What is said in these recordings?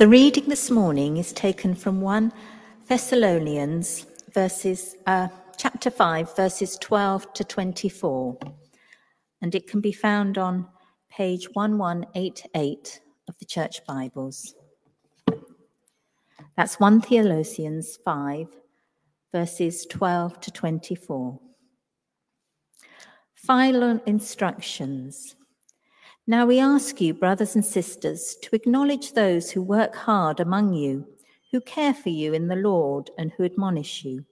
The reading this morning is taken from 1 Thessalonians verses uh, chapter 5 verses 12 to 24 and it can be found on page 1188 of the church bibles. That's 1 Thessalonians 5 verses 12 to 24. Final instructions. Now we ask you, brothers and sisters, to acknowledge those who work hard among you, who care for you in the Lord, and who admonish you.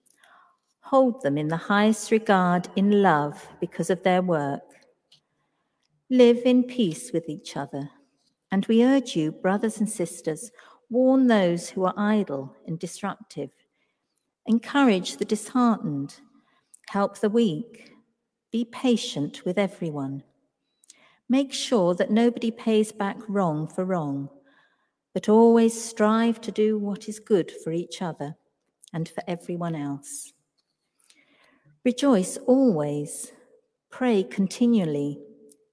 Hold them in the highest regard in love because of their work. Live in peace with each other. And we urge you, brothers and sisters, warn those who are idle and disruptive Encourage the disheartened, help the weak, be patient with everyone. Make sure that nobody pays back wrong for wrong, but always strive to do what is good for each other and for everyone else. Rejoice always, pray continually,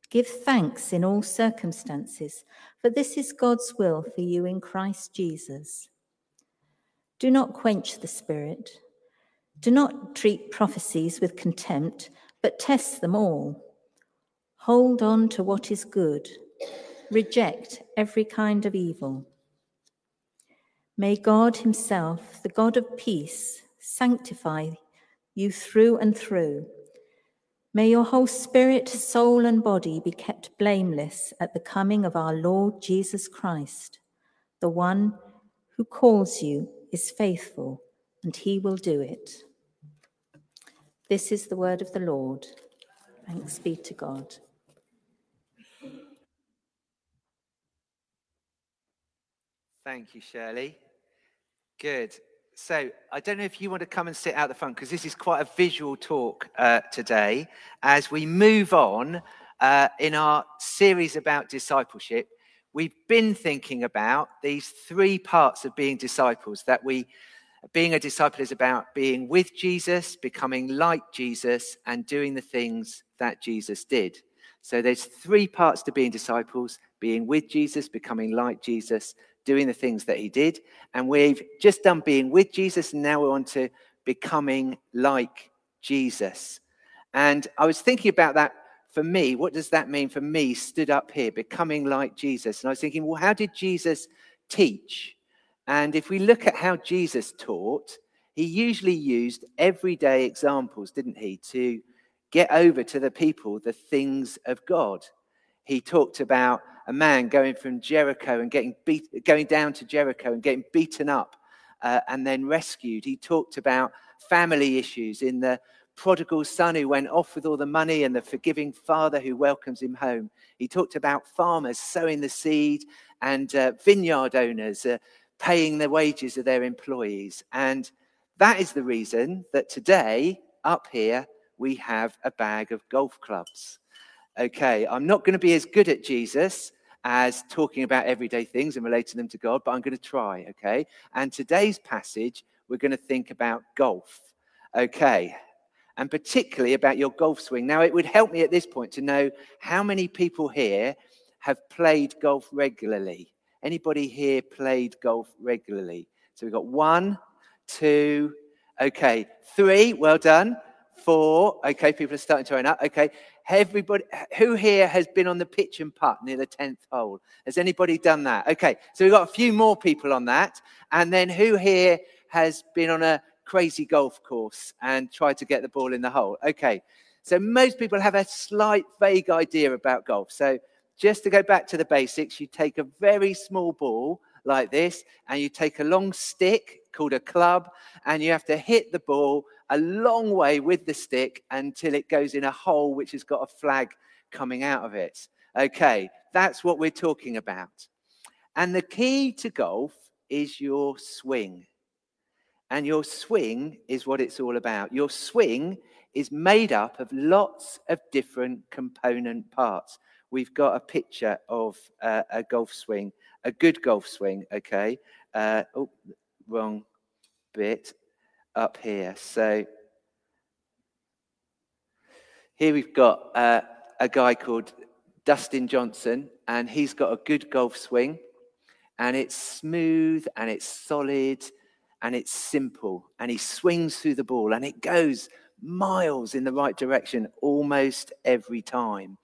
give thanks in all circumstances, for this is God's will for you in Christ Jesus. Do not quench the Spirit. Do not treat prophecies with contempt, but test them all. Hold on to what is good. Reject every kind of evil. May God Himself, the God of peace, sanctify you through and through. May your whole spirit, soul, and body be kept blameless at the coming of our Lord Jesus Christ, the one who calls you is faithful, and he will do it. This is the word of the Lord. Thanks be to God. Thank you, Shirley. Good. So, I don't know if you want to come and sit out the front because this is quite a visual talk uh, today as we move on uh, in our series about discipleship we've been thinking about these three parts of being disciples that we being a disciple is about being with Jesus, becoming like Jesus, and doing the things that Jesus did. So there's three parts to being disciples being with Jesus, becoming like Jesus, doing the things that he did. And we've just done being with Jesus, and now we're on to becoming like Jesus. And I was thinking about that for me, what does that mean for me, stood up here, becoming like Jesus? And I was thinking, well, how did Jesus teach? And if we look at how Jesus taught, he usually used everyday examples, didn't he, to get over to the people the things of God. He talked about a man going from Jericho and getting beat, going down to Jericho and getting beaten up uh, and then rescued. He talked about family issues in the prodigal son who went off with all the money and the forgiving father who welcomes him home. He talked about farmers sowing the seed and uh, vineyard owners uh, paying the wages of their employees. And that is the reason that today, up here, we have a bag of golf clubs. Okay, I'm not going to be as good at Jesus as talking about everyday things and relating them to God, but I'm going to try, okay? And today's passage, we're going to think about golf. Okay, and particularly about your golf swing. Now, it would help me at this point to know how many people here have played golf regularly. Anybody here played golf regularly? So we've got one, two, okay, three, well done. Four, okay, people are starting to run up. Okay, everybody, who here has been on the pitch and putt near the 10th hole? Has anybody done that? Okay, so we've got a few more people on that. And then who here has been on a crazy golf course and tried to get the ball in the hole. Okay, so most people have a slight vague idea about golf. So just to go back to the basics, you take a very small ball like this, and you take a long stick called a club, and you have to hit the ball a long way with the stick until it goes in a hole which has got a flag coming out of it. Okay, that's what we're talking about. And the key to golf is your swing. And your swing is what it's all about. Your swing is made up of lots of different component parts. We've got a picture of uh, a golf swing, a good golf swing, okay? Uh, oh, wrong bit up here. So here we've got uh, a guy called Dustin Johnson, and he's got a good golf swing. and it's smooth and it's solid and it's simple. And he swings through the ball and it goes miles in the right direction almost every time.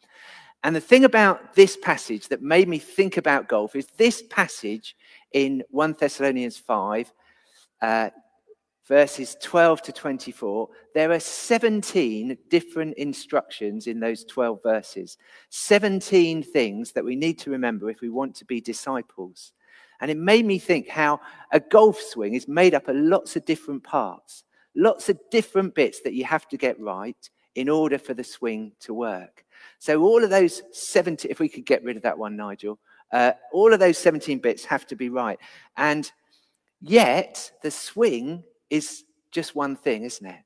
And the thing about this passage that made me think about golf is this passage in 1 Thessalonians 5, uh, verses 12 to 24. There are 17 different instructions in those 12 verses, 17 things that we need to remember if we want to be disciples. And it made me think how a golf swing is made up of lots of different parts, lots of different bits that you have to get right in order for the swing to work. So all of those 70, if we could get rid of that one, Nigel, uh, all of those 17 bits have to be right. And yet the swing is just one thing, isn't it?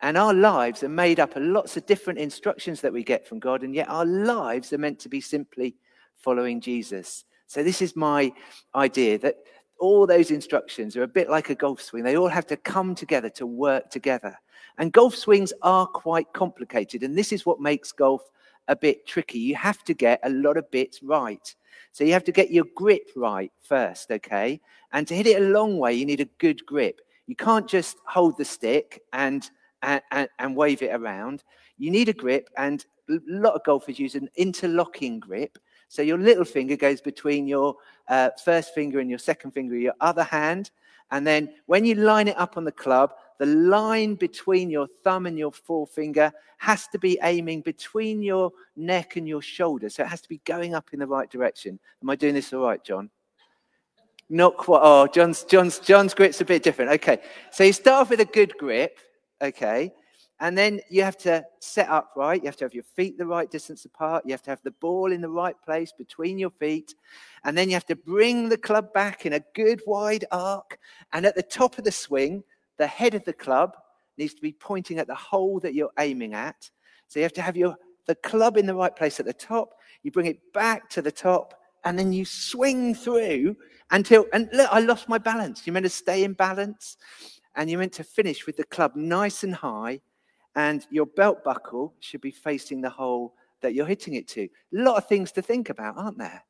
And our lives are made up of lots of different instructions that we get from God, and yet our lives are meant to be simply following Jesus. So, this is my idea that all those instructions are a bit like a golf swing. They all have to come together to work together. And golf swings are quite complicated, and this is what makes golf a bit tricky. You have to get a lot of bits right. So you have to get your grip right first, okay? And to hit it a long way, you need a good grip. You can't just hold the stick and, and, and wave it around. You need a grip, and a lot of golfers use an interlocking grip. So your little finger goes between your uh, first finger and your second finger, your other hand. And then when you line it up on the club, the line between your thumb and your forefinger has to be aiming between your neck and your shoulder. So it has to be going up in the right direction. Am I doing this all right, John? Not quite. Oh, John's, John's, John's grip's a bit different. Okay. So you start off with a good grip. Okay. And then you have to set up right. You have to have your feet the right distance apart. You have to have the ball in the right place between your feet. And then you have to bring the club back in a good wide arc. And at the top of the swing, the head of the club needs to be pointing at the hole that you're aiming at. So you have to have your the club in the right place at the top. You bring it back to the top, and then you swing through until and look, I lost my balance. You're meant to stay in balance, and you're meant to finish with the club nice and high, and your belt buckle should be facing the hole that you're hitting it to. A lot of things to think about, aren't there?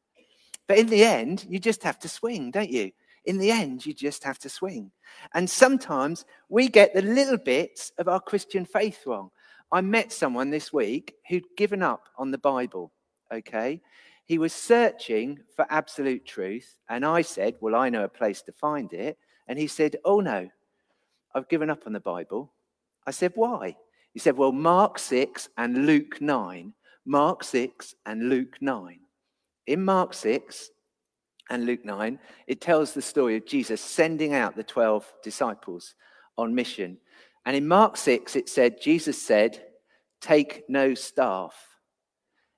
But in the end, you just have to swing, don't you? in the end, you just have to swing. And sometimes we get the little bits of our Christian faith wrong. I met someone this week who'd given up on the Bible, okay? He was searching for absolute truth. And I said, Well, I know a place to find it. And he said, Oh, no, I've given up on the Bible. I said, Why? He said, Well, Mark 6 and Luke 9. Mark 6 and Luke 9. In Mark 6, and Luke 9, it tells the story of Jesus sending out the 12 disciples on mission. And in Mark 6, it said, Jesus said, Take no staff.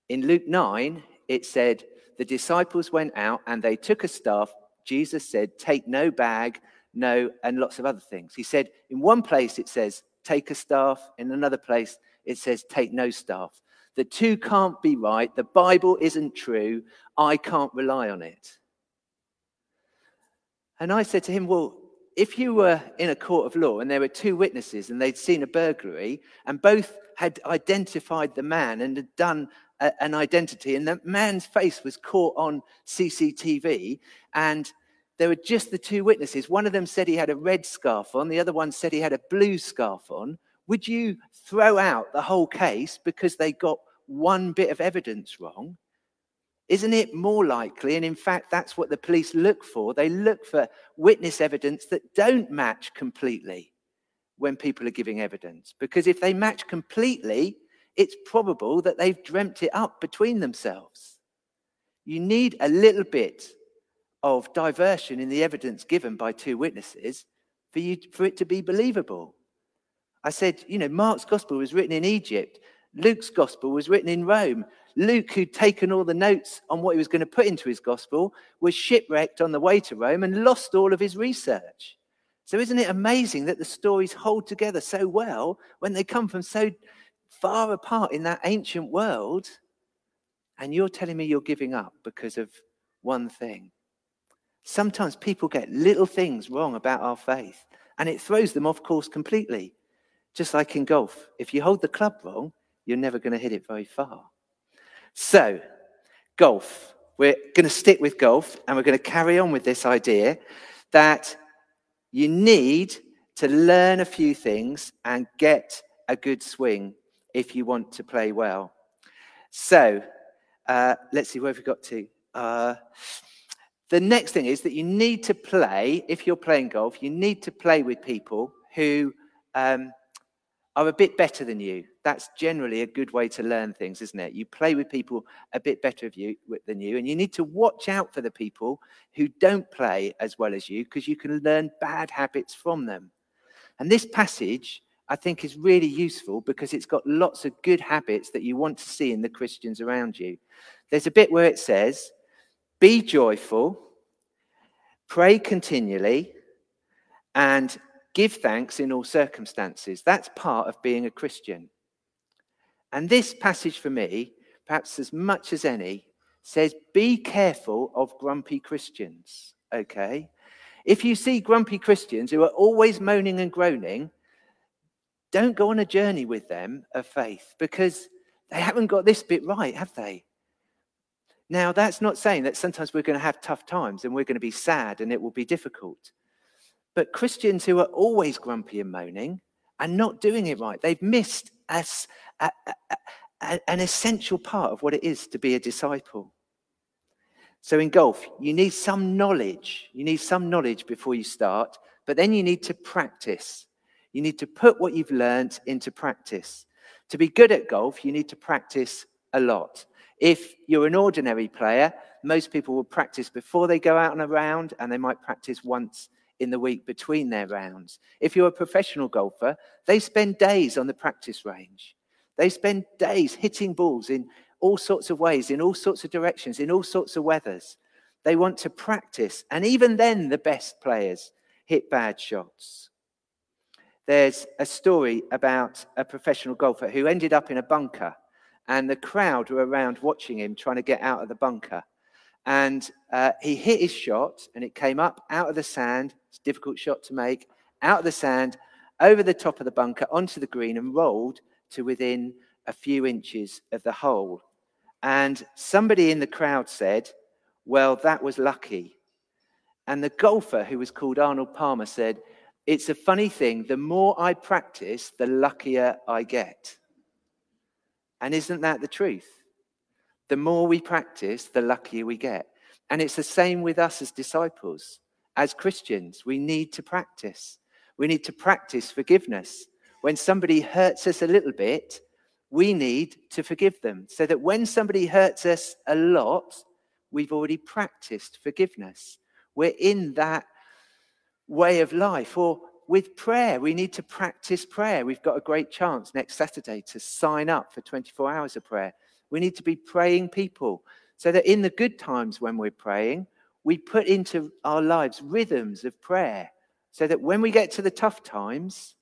In Luke 9, it said, The disciples went out and they took a staff. Jesus said, Take no bag, no, and lots of other things. He said, In one place, it says, Take a staff. In another place, it says, Take no staff. The two can't be right. The Bible isn't true. I can't rely on it. And I said to him, Well, if you were in a court of law and there were two witnesses and they'd seen a burglary and both had identified the man and had done a, an identity, and the man's face was caught on CCTV, and there were just the two witnesses. One of them said he had a red scarf on, the other one said he had a blue scarf on. Would you throw out the whole case because they got one bit of evidence wrong? Isn't it more likely, and in fact, that's what the police look for? They look for witness evidence that don't match completely when people are giving evidence. Because if they match completely, it's probable that they've dreamt it up between themselves. You need a little bit of diversion in the evidence given by two witnesses for, you, for it to be believable. I said, you know, Mark's gospel was written in Egypt, Luke's gospel was written in Rome. Luke, who'd taken all the notes on what he was going to put into his gospel, was shipwrecked on the way to Rome and lost all of his research. So, isn't it amazing that the stories hold together so well when they come from so far apart in that ancient world? And you're telling me you're giving up because of one thing. Sometimes people get little things wrong about our faith, and it throws them off course completely. Just like in golf, if you hold the club wrong, you're never going to hit it very far. So, golf. we're going to stick with golf and we're going to carry on with this idea that you need to learn a few things and get a good swing if you want to play well. So uh, let's see where we got to. Uh, the next thing is that you need to play, if you're playing golf, you need to play with people who um, are a bit better than you. That's generally a good way to learn things, isn't it? You play with people a bit better you, than you, and you need to watch out for the people who don't play as well as you because you can learn bad habits from them. And this passage, I think, is really useful because it's got lots of good habits that you want to see in the Christians around you. There's a bit where it says, Be joyful, pray continually, and Give thanks in all circumstances. That's part of being a Christian. And this passage for me, perhaps as much as any, says be careful of grumpy Christians. Okay? If you see grumpy Christians who are always moaning and groaning, don't go on a journey with them of faith because they haven't got this bit right, have they? Now, that's not saying that sometimes we're going to have tough times and we're going to be sad and it will be difficult. But Christians who are always grumpy and moaning and not doing it right. They've missed a, a, a, an essential part of what it is to be a disciple. So in golf, you need some knowledge. You need some knowledge before you start, but then you need to practice. You need to put what you've learned into practice. To be good at golf, you need to practice a lot. If you're an ordinary player, most people will practice before they go out on a round, and they might practice once in the week between their rounds. If you're a professional golfer, they spend days on the practice range. They spend days hitting balls in all sorts of ways, in all sorts of directions, in all sorts of weathers. They want to practice. And even then, the best players hit bad shots. There's a story about a professional golfer who ended up in a bunker, and the crowd were around watching him trying to get out of the bunker. And uh, he hit his shot, and it came up out of the sand. It's a difficult shot to make. Out of the sand, over the top of the bunker, onto the green, and rolled to within a few inches of the hole. And somebody in the crowd said, Well, that was lucky. And the golfer, who was called Arnold Palmer, said, It's a funny thing. The more I practice, the luckier I get. And isn't that the truth? The more we practice, the luckier we get. And it's the same with us as disciples. As Christians, we need to practice. We need to practice forgiveness. When somebody hurts us a little bit, we need to forgive them so that when somebody hurts us a lot, we've already practiced forgiveness. We're in that way of life. Or with prayer, we need to practice prayer. We've got a great chance next Saturday to sign up for 24 hours of prayer. We need to be praying people so that in the good times when we're praying, we put into our lives rhythms of prayer so that when we get to the tough times,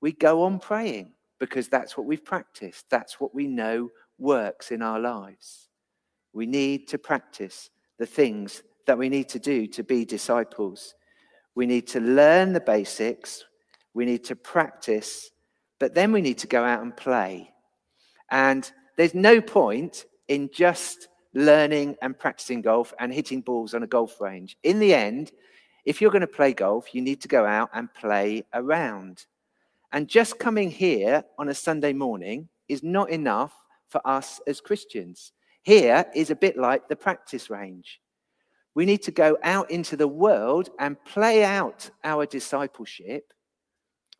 we go on praying because that's what we've practiced. That's what we know works in our lives. We need to practice the things that we need to do to be disciples. We need to learn the basics, we need to practice, but then we need to go out and play. And there's no point in just learning and practicing golf and hitting balls on a golf range. In the end, if you're going to play golf, you need to go out and play around. And just coming here on a Sunday morning is not enough for us as Christians. Here is a bit like the practice range. We need to go out into the world and play out our discipleship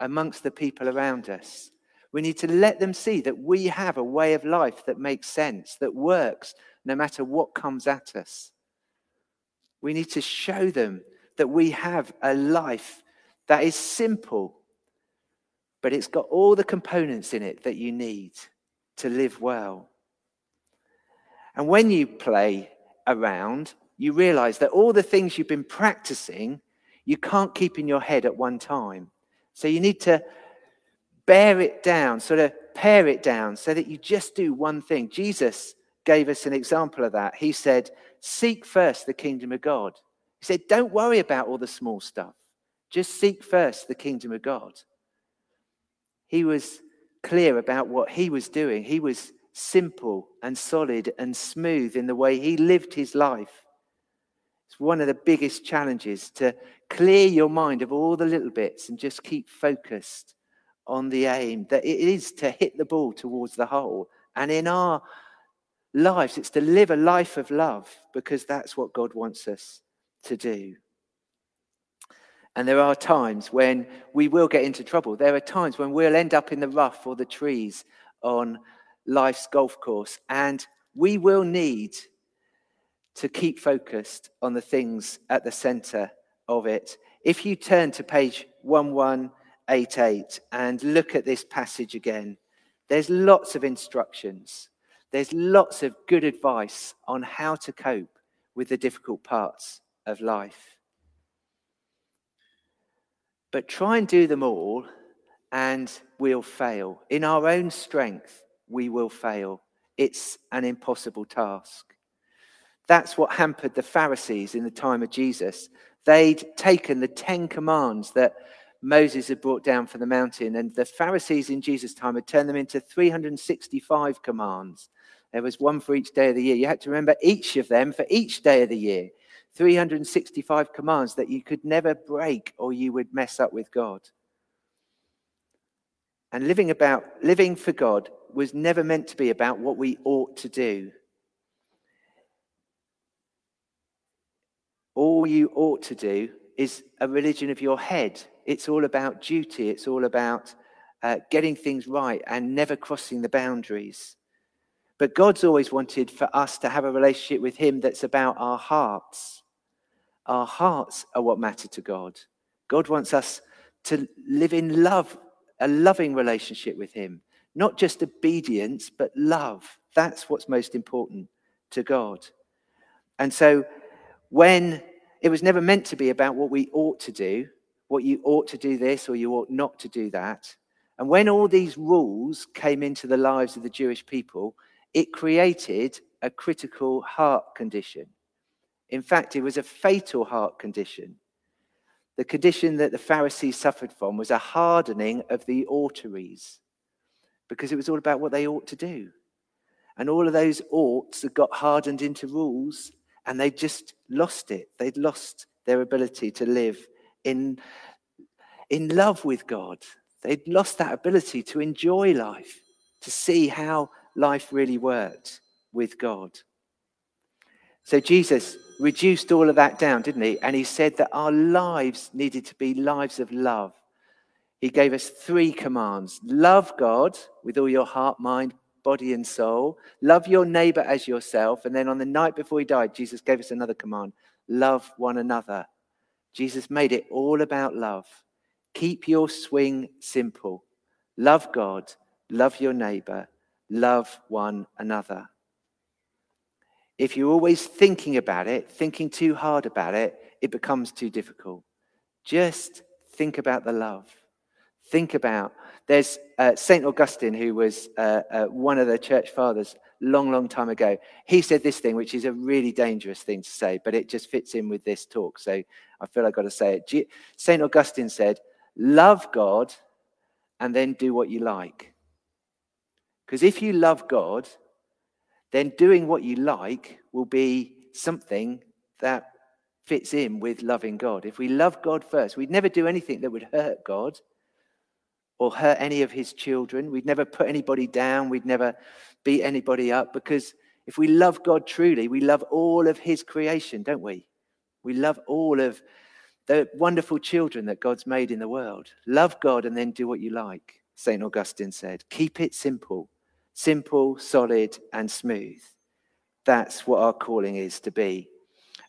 amongst the people around us. We need to let them see that we have a way of life that makes sense, that works, no matter what comes at us. We need to show them that we have a life that is simple, but it's got all the components in it that you need to live well. And when you play around, you realize that all the things you've been practicing, you can't keep in your head at one time. So you need to bear it down, sort of pare it down so that you just do one thing. Jesus gave us an example of that. He said, Seek first the kingdom of God. He said, Don't worry about all the small stuff, just seek first the kingdom of God. He was clear about what he was doing. He was simple and solid and smooth in the way he lived his life. It's one of the biggest challenges to clear your mind of all the little bits and just keep focused on the aim that it is to hit the ball towards the hole. And in our lives, it's to live a life of love because that's what God wants us to do. And there are times when we will get into trouble. There are times when we'll end up in the rough or the trees on life's golf course. And we will need to keep focused on the things at the center of it. If you turn to page 1188 and look at this passage again, there's lots of instructions. There's lots of good advice on how to cope with the difficult parts of life. But try and do them all, and we'll fail. In our own strength, we will fail. It's an impossible task. That's what hampered the Pharisees in the time of Jesus. They'd taken the Ten Commands that Moses had brought down from the mountain, and the Pharisees in Jesus' time had turned them into 365 commands. There was one for each day of the year. You had to remember each of them for each day of the year. 365 commands that you could never break or you would mess up with God. And living about living for God was never meant to be about what we ought to do. All you ought to do is a religion of your head. It's all about duty. It's all about uh, getting things right and never crossing the boundaries. But God's always wanted for us to have a relationship with Him that's about our hearts. Our hearts are what matter to God. God wants us to live in love, a loving relationship with Him, not just obedience, but love. That's what's most important to God. And so, when it was never meant to be about what we ought to do, what you ought to do this or you ought not to do that. And when all these rules came into the lives of the Jewish people, it created a critical heart condition. In fact, it was a fatal heart condition. The condition that the Pharisees suffered from was a hardening of the arteries because it was all about what they ought to do. And all of those oughts got hardened into rules and they just lost it. They'd lost their ability to live in, in love with God. They'd lost that ability to enjoy life, to see how life really worked with God. So Jesus reduced all of that down, didn't he? And he said that our lives needed to be lives of love. He gave us three commands love God with all your heart, mind, body, and soul. Love your neighbor as yourself. And then on the night before he died, Jesus gave us another command love one another. Jesus made it all about love. Keep your swing simple. Love God, love your neighbor, love one another. If you're always thinking about it, thinking too hard about it, it becomes too difficult. Just think about the love. Think about, there's uh, St. Augustine, who was uh, uh, one of the church fathers long, long time ago. He said this thing, which is a really dangerous thing to say, but it just fits in with this talk. So I feel I've got to say it. St. Augustine said, Love God and then do what you like. Because if you love God, then doing what you like will be something that fits in with loving God. If we love God first, we'd never do anything that would hurt God or hurt any of his children. We'd never put anybody down. We'd never beat anybody up because if we love God truly, we love all of his creation, don't we? We love all of the wonderful children that God's made in the world. Love God and then do what you like, St. Augustine said. Keep it simple simple, solid, and smooth. That's what our calling is to be.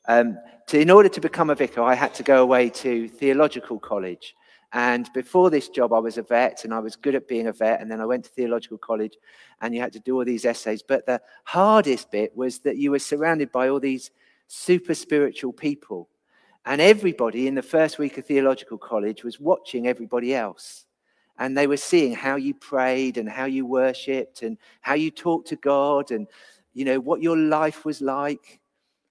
Um, to, in order to become a vicar, I had to go away to theological college. And before this job, I was a vet and I was good at being a vet. And then I went to theological college and you had to do all these essays. But the hardest bit was that you were surrounded by all these super spiritual people. And everybody in the first week of theological college was watching everybody else and they were seeing how you prayed and how you worshiped and how you talked to God and you know what your life was like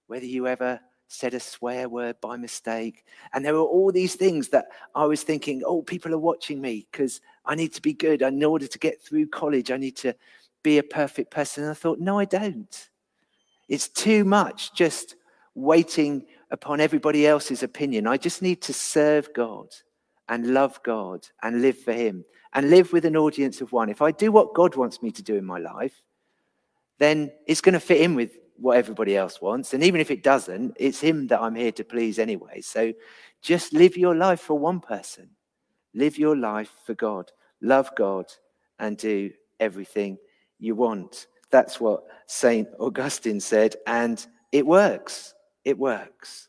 whether you ever said a swear word by mistake and there were all these things that I was thinking oh people are watching me because I need to be good And in order to get through college I need to be a perfect person. And I thought, no, I don't. It's too much just waiting upon everybody else's opinion. I just need to serve God and love God and live for Him and live with an audience of one. If I do what God wants me to do in my life, then it's going to fit in with what everybody else wants. And even if it doesn't, it's Him that I'm here to please anyway. So just live your life for one person. Live your life for God. Love God and do everything you want. That's what St. Augustine said. And it works. It works.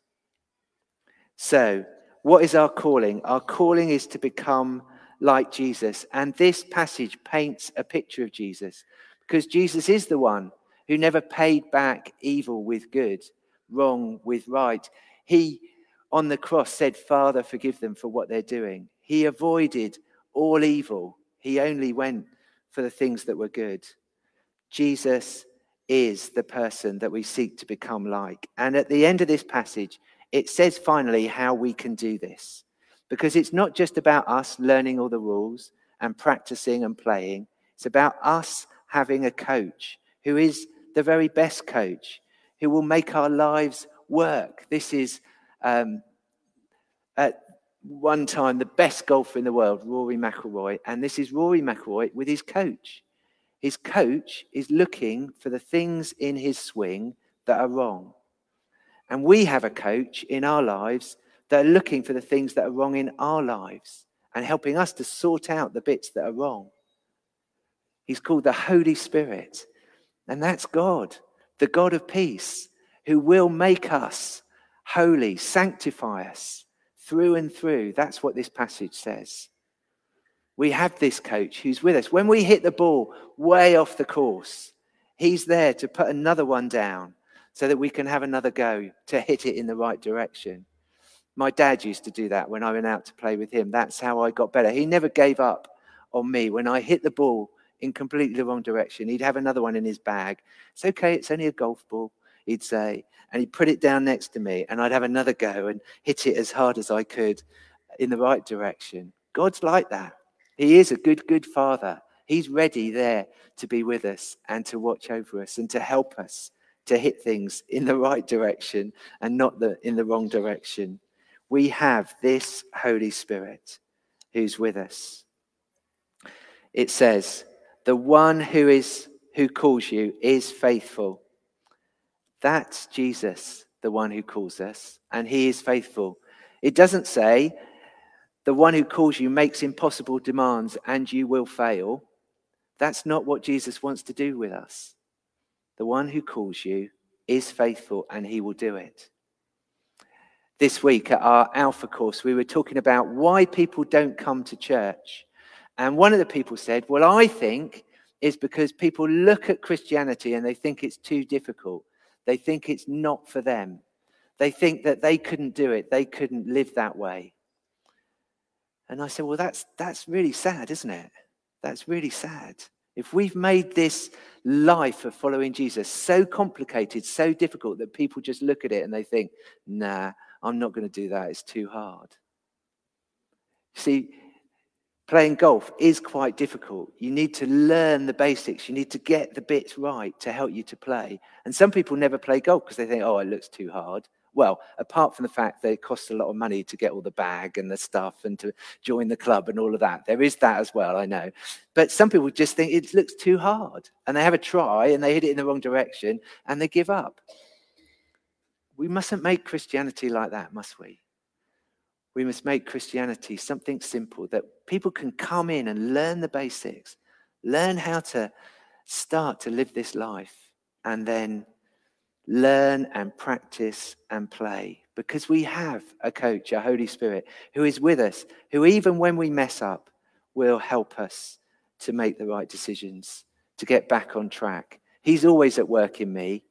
So, what is our calling? Our calling is to become like Jesus. And this passage paints a picture of Jesus because Jesus is the one who never paid back evil with good, wrong with right. He, on the cross, said, Father, forgive them for what they're doing. He avoided all evil, he only went for the things that were good. Jesus is the person that we seek to become like. And at the end of this passage, it says finally how we can do this. Because it's not just about us learning all the rules and practicing and playing, it's about us having a coach who is the very best coach, who will make our lives work. This is um, at one time the best golfer in the world, Rory McIlroy, and this is Rory McIlroy with his coach. His coach is looking for the things in his swing that are wrong. And we have a coach in our lives that are looking for the things that are wrong in our lives and helping us to sort out the bits that are wrong. He's called the Holy Spirit. And that's God, the God of peace, who will make us holy, sanctify us through and through. That's what this passage says. We have this coach who's with us. When we hit the ball way off the course, he's there to put another one down so that we can have another go to hit it in the right direction. My dad used to do that when I went out to play with him. That's how I got better. He never gave up on me. When I hit the ball in completely the wrong direction, he'd have another one in his bag. It's okay, it's only a golf ball, he'd say. And he'd put it down next to me, and I'd have another go and hit it as hard as I could in the right direction. God's like that. He is a good, good father. He's ready there to be with us and to watch over us and to help us to hit things in the right direction and not the, in the wrong direction. We have this Holy Spirit who's with us. It says, the one who is who calls you is faithful. That's Jesus, the one who calls us, and he is faithful. It doesn't say the one who calls you makes impossible demands and you will fail. That's not what Jesus wants to do with us. The one who calls you is faithful and he will do it. This week at our Alpha course, we were talking about why people don't come to church. And one of the people said, Well, I think it's because people look at Christianity and they think it's too difficult. They think it's not for them. They think that they couldn't do it, they couldn't live that way. And I said, Well, that's, that's really sad, isn't it? That's really sad. If we've made this life of following Jesus so complicated, so difficult that people just look at it and they think, nah, I'm not going to do that. It's too hard. See, playing golf is quite difficult. You need to learn the basics. You need to get the bits right to help you to play. And some people never play golf because they think, oh, it looks too hard. Well, apart from the fact that it costs a lot of money to get all the bag and the stuff and to join the club and all of that. There is that as well, I know. But some people just think it looks too hard and they have a try and they hit it in the wrong direction and they give up. We mustn't make Christianity like that, must we? We must make Christianity something simple that people can come in and learn the basics, learn how to start to live this life, and then learn and practice and play because we have a coach, a Holy Spirit, who is with us, who, even when we mess up, will help us to make the right decisions, to get back on track. He's always at work in me.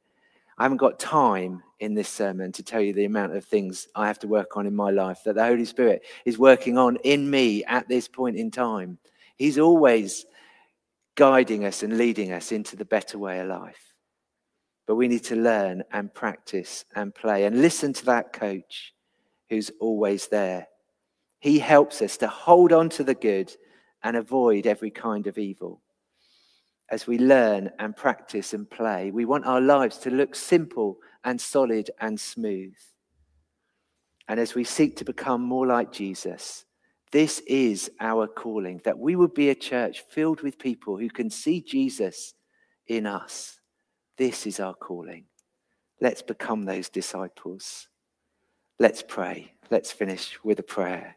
I haven't got time in this sermon to tell you the amount of things I have to work on in my life that the Holy Spirit is working on in me at this point in time. He's always guiding us and leading us into the better way of life. But we need to learn and practice and play and listen to that coach who's always there. He helps us to hold on to the good and avoid every kind of evil. As we learn and practice and play. We want our lives to look simple and solid and smooth. And as we seek to become more like Jesus, this is our calling that we would be a church filled with people who can see Jesus in us. This is our calling. Let's become those disciples. Let's pray. Let's finish with a prayer.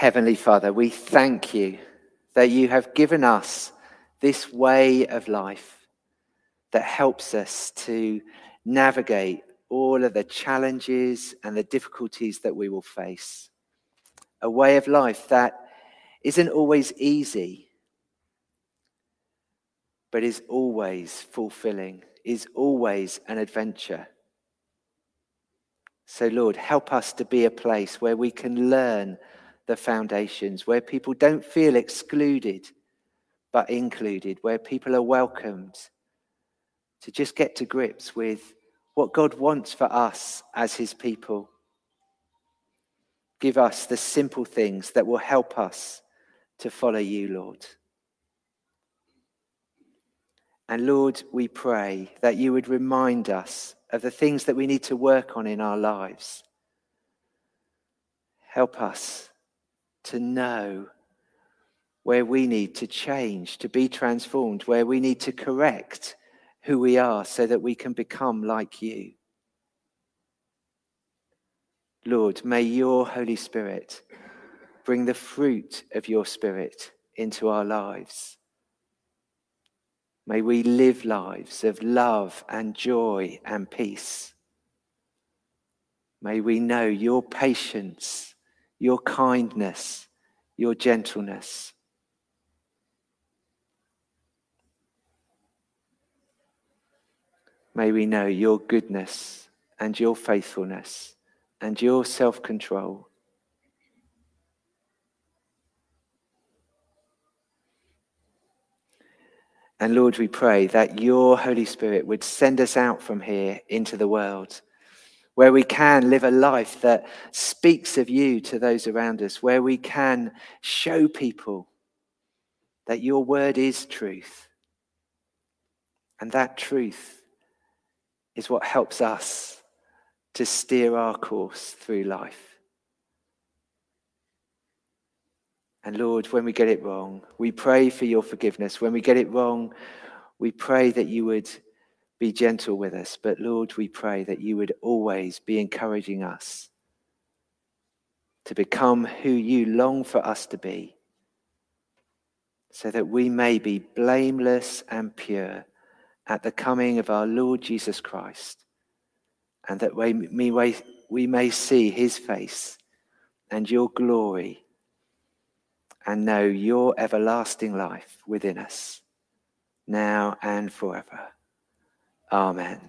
Heavenly Father, we thank you that you have given us this way of life that helps us to navigate all of the challenges and the difficulties that we will face. A way of life that isn't always easy, but is always fulfilling, is always an adventure. So, Lord, help us to be a place where we can learn the foundations, where people don't feel excluded but included, where people are welcomed to just get to grips with what God wants for us as His people. Give us the simple things that will help us to follow you, Lord. And Lord, we pray that you would remind us of the things that we need to work on in our lives. Help us to know where we need to change, to be transformed, where we need to correct who we are so that we can become like you. Lord, may your Holy Spirit bring the fruit of your Spirit into our lives. May we live lives of love and joy and peace. May we know your patience your kindness, your gentleness. May we know your goodness and your faithfulness and your self control. And Lord, we pray that your Holy Spirit would send us out from here into the world where we can live a life that speaks of you to those around us, where we can show people that your word is truth. And that truth is what helps us to steer our course through life. And Lord, when we get it wrong, we pray for your forgiveness. When we get it wrong, we pray that you would be gentle with us. But Lord, we pray that you would always be encouraging us to become who you long for us to be, so that we may be blameless and pure at the coming of our Lord Jesus Christ, and that we may, we may see his face and your glory and know your everlasting life within us, now and forever. Amen.